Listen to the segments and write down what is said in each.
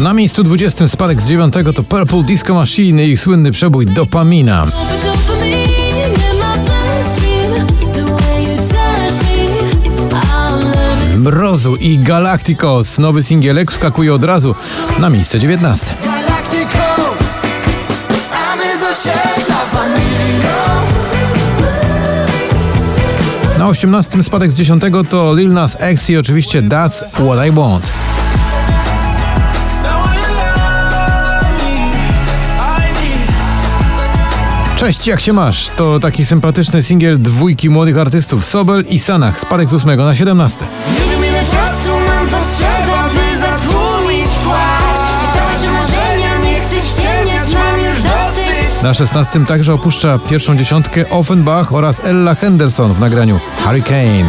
Na miejscu 20 spadek z 9 to Purple Disco Machine i ich słynny przebój Dopamina. Mrozu i Galacticos. Nowy singielek wskakuje od razu na miejsce 19. Na 18 spadek z 10 to Lil Nas X i oczywiście That's What I Want. Cześć, jak się masz? To taki sympatyczny singiel dwójki młodych artystów Sobel i Sanach. Spadek z 8 na 17. Nie wiem ile czasu mam potrzeba, by zatłumić płacz I to już marzenia, nie chcę ściemniać, mam już dosyć Na 16 także opuszcza pierwszą dziesiątkę Offenbach oraz Ella Henderson w nagraniu hurricane,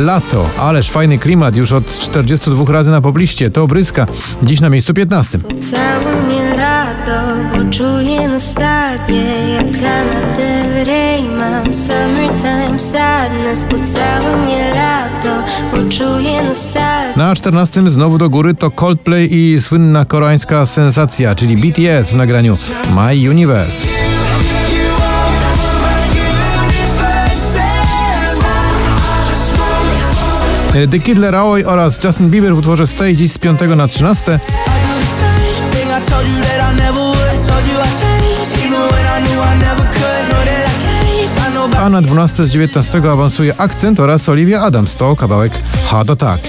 Lato, ależ fajny klimat już od 42 razy na pobliście. To Bryska, dziś na miejscu 15. Całe mnie lato, bo czuję nostalgię Jak Lana Del Rey mam summertime sadness Po całe mnie lato, bo czuję nostalgię Na 14 znowu do góry to Coldplay i słynna koreańska sensacja, czyli BTS w nagraniu My Universe. The Kid Laroi oraz Justin Bieber w utworze Stay dziś z 5 na 13. do the same thing I told you that I never would. Told you I changed, even when I knew I never could. Know that I can't find nobody. A na 12 z 19 awansuje Akcent oraz Olivia Adams. To kawałek Hard Attack.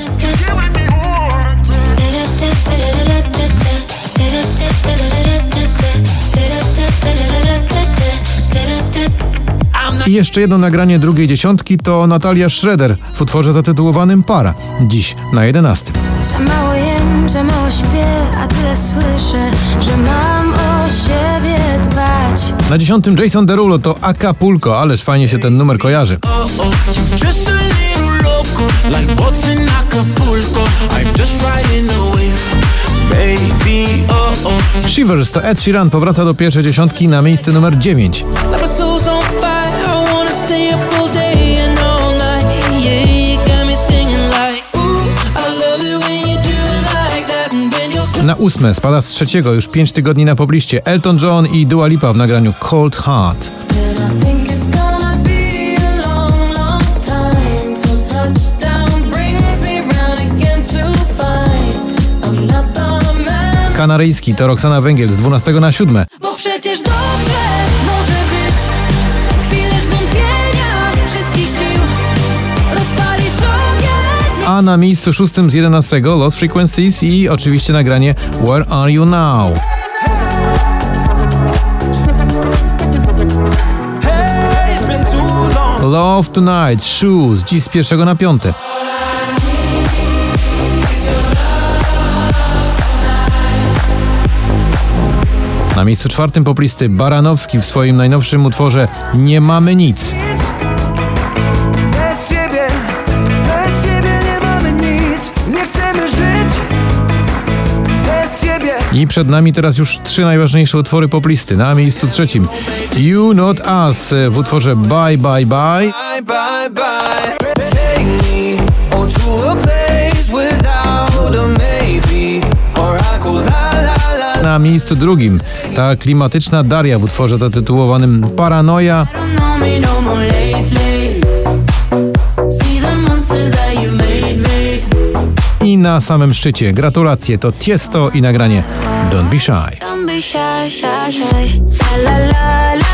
I jeszcze jedno nagranie drugiej dziesiątki to Natalia Schroeder w utworze zatytułowanym Para. Dziś na 11. Za mało jem, za mało śpię, a tyle słyszę, że mam o siebie dbać. Na 10 Jason Derulo to Acapulco, ależ fajnie się ten numer kojarzy. Oh, oh, you just a little loco, like boats in Acapulco. I'm just riding the wave, baby. Oh, oh. Shivers to Ed Sheeran powraca do pierwszej dziesiątki na miejsce numer 9. stay up all day and all night. Yeah, you got me singing like, ooh, I love it when you do it like that and bend your Na ósme spada z trzeciego już 5 tygodni na pobliście Elton John i Dua Lipa w nagraniu Cold Heart. Kanaryjski to Roxana Węgiel z 12 na 7. Bo przecież dobrze może A na miejscu szóstym z 11 Lost Frequencies i oczywiście nagranie Where Are You Now? Love Tonight, Shoes, dziś z pierwszego na piąte. Na miejscu czwartym poplisty Baranowski w swoim najnowszym utworze Nie mamy nic. I przed nami teraz już trzy najważniejsze utwory poplisty. Na miejscu trzecim You Not Us w utworze Bye Bye Bye. Bye, bye, bye. Take me to a place without a maybe. Or I go la la la. Na miejscu drugim ta klimatyczna Daria w utworze zatytułowanym Paranoja. No. I na samym szczycie gratulacje to Tiesto i nagranie Don't Be Shy. Don't be shy, shy, shy. La la la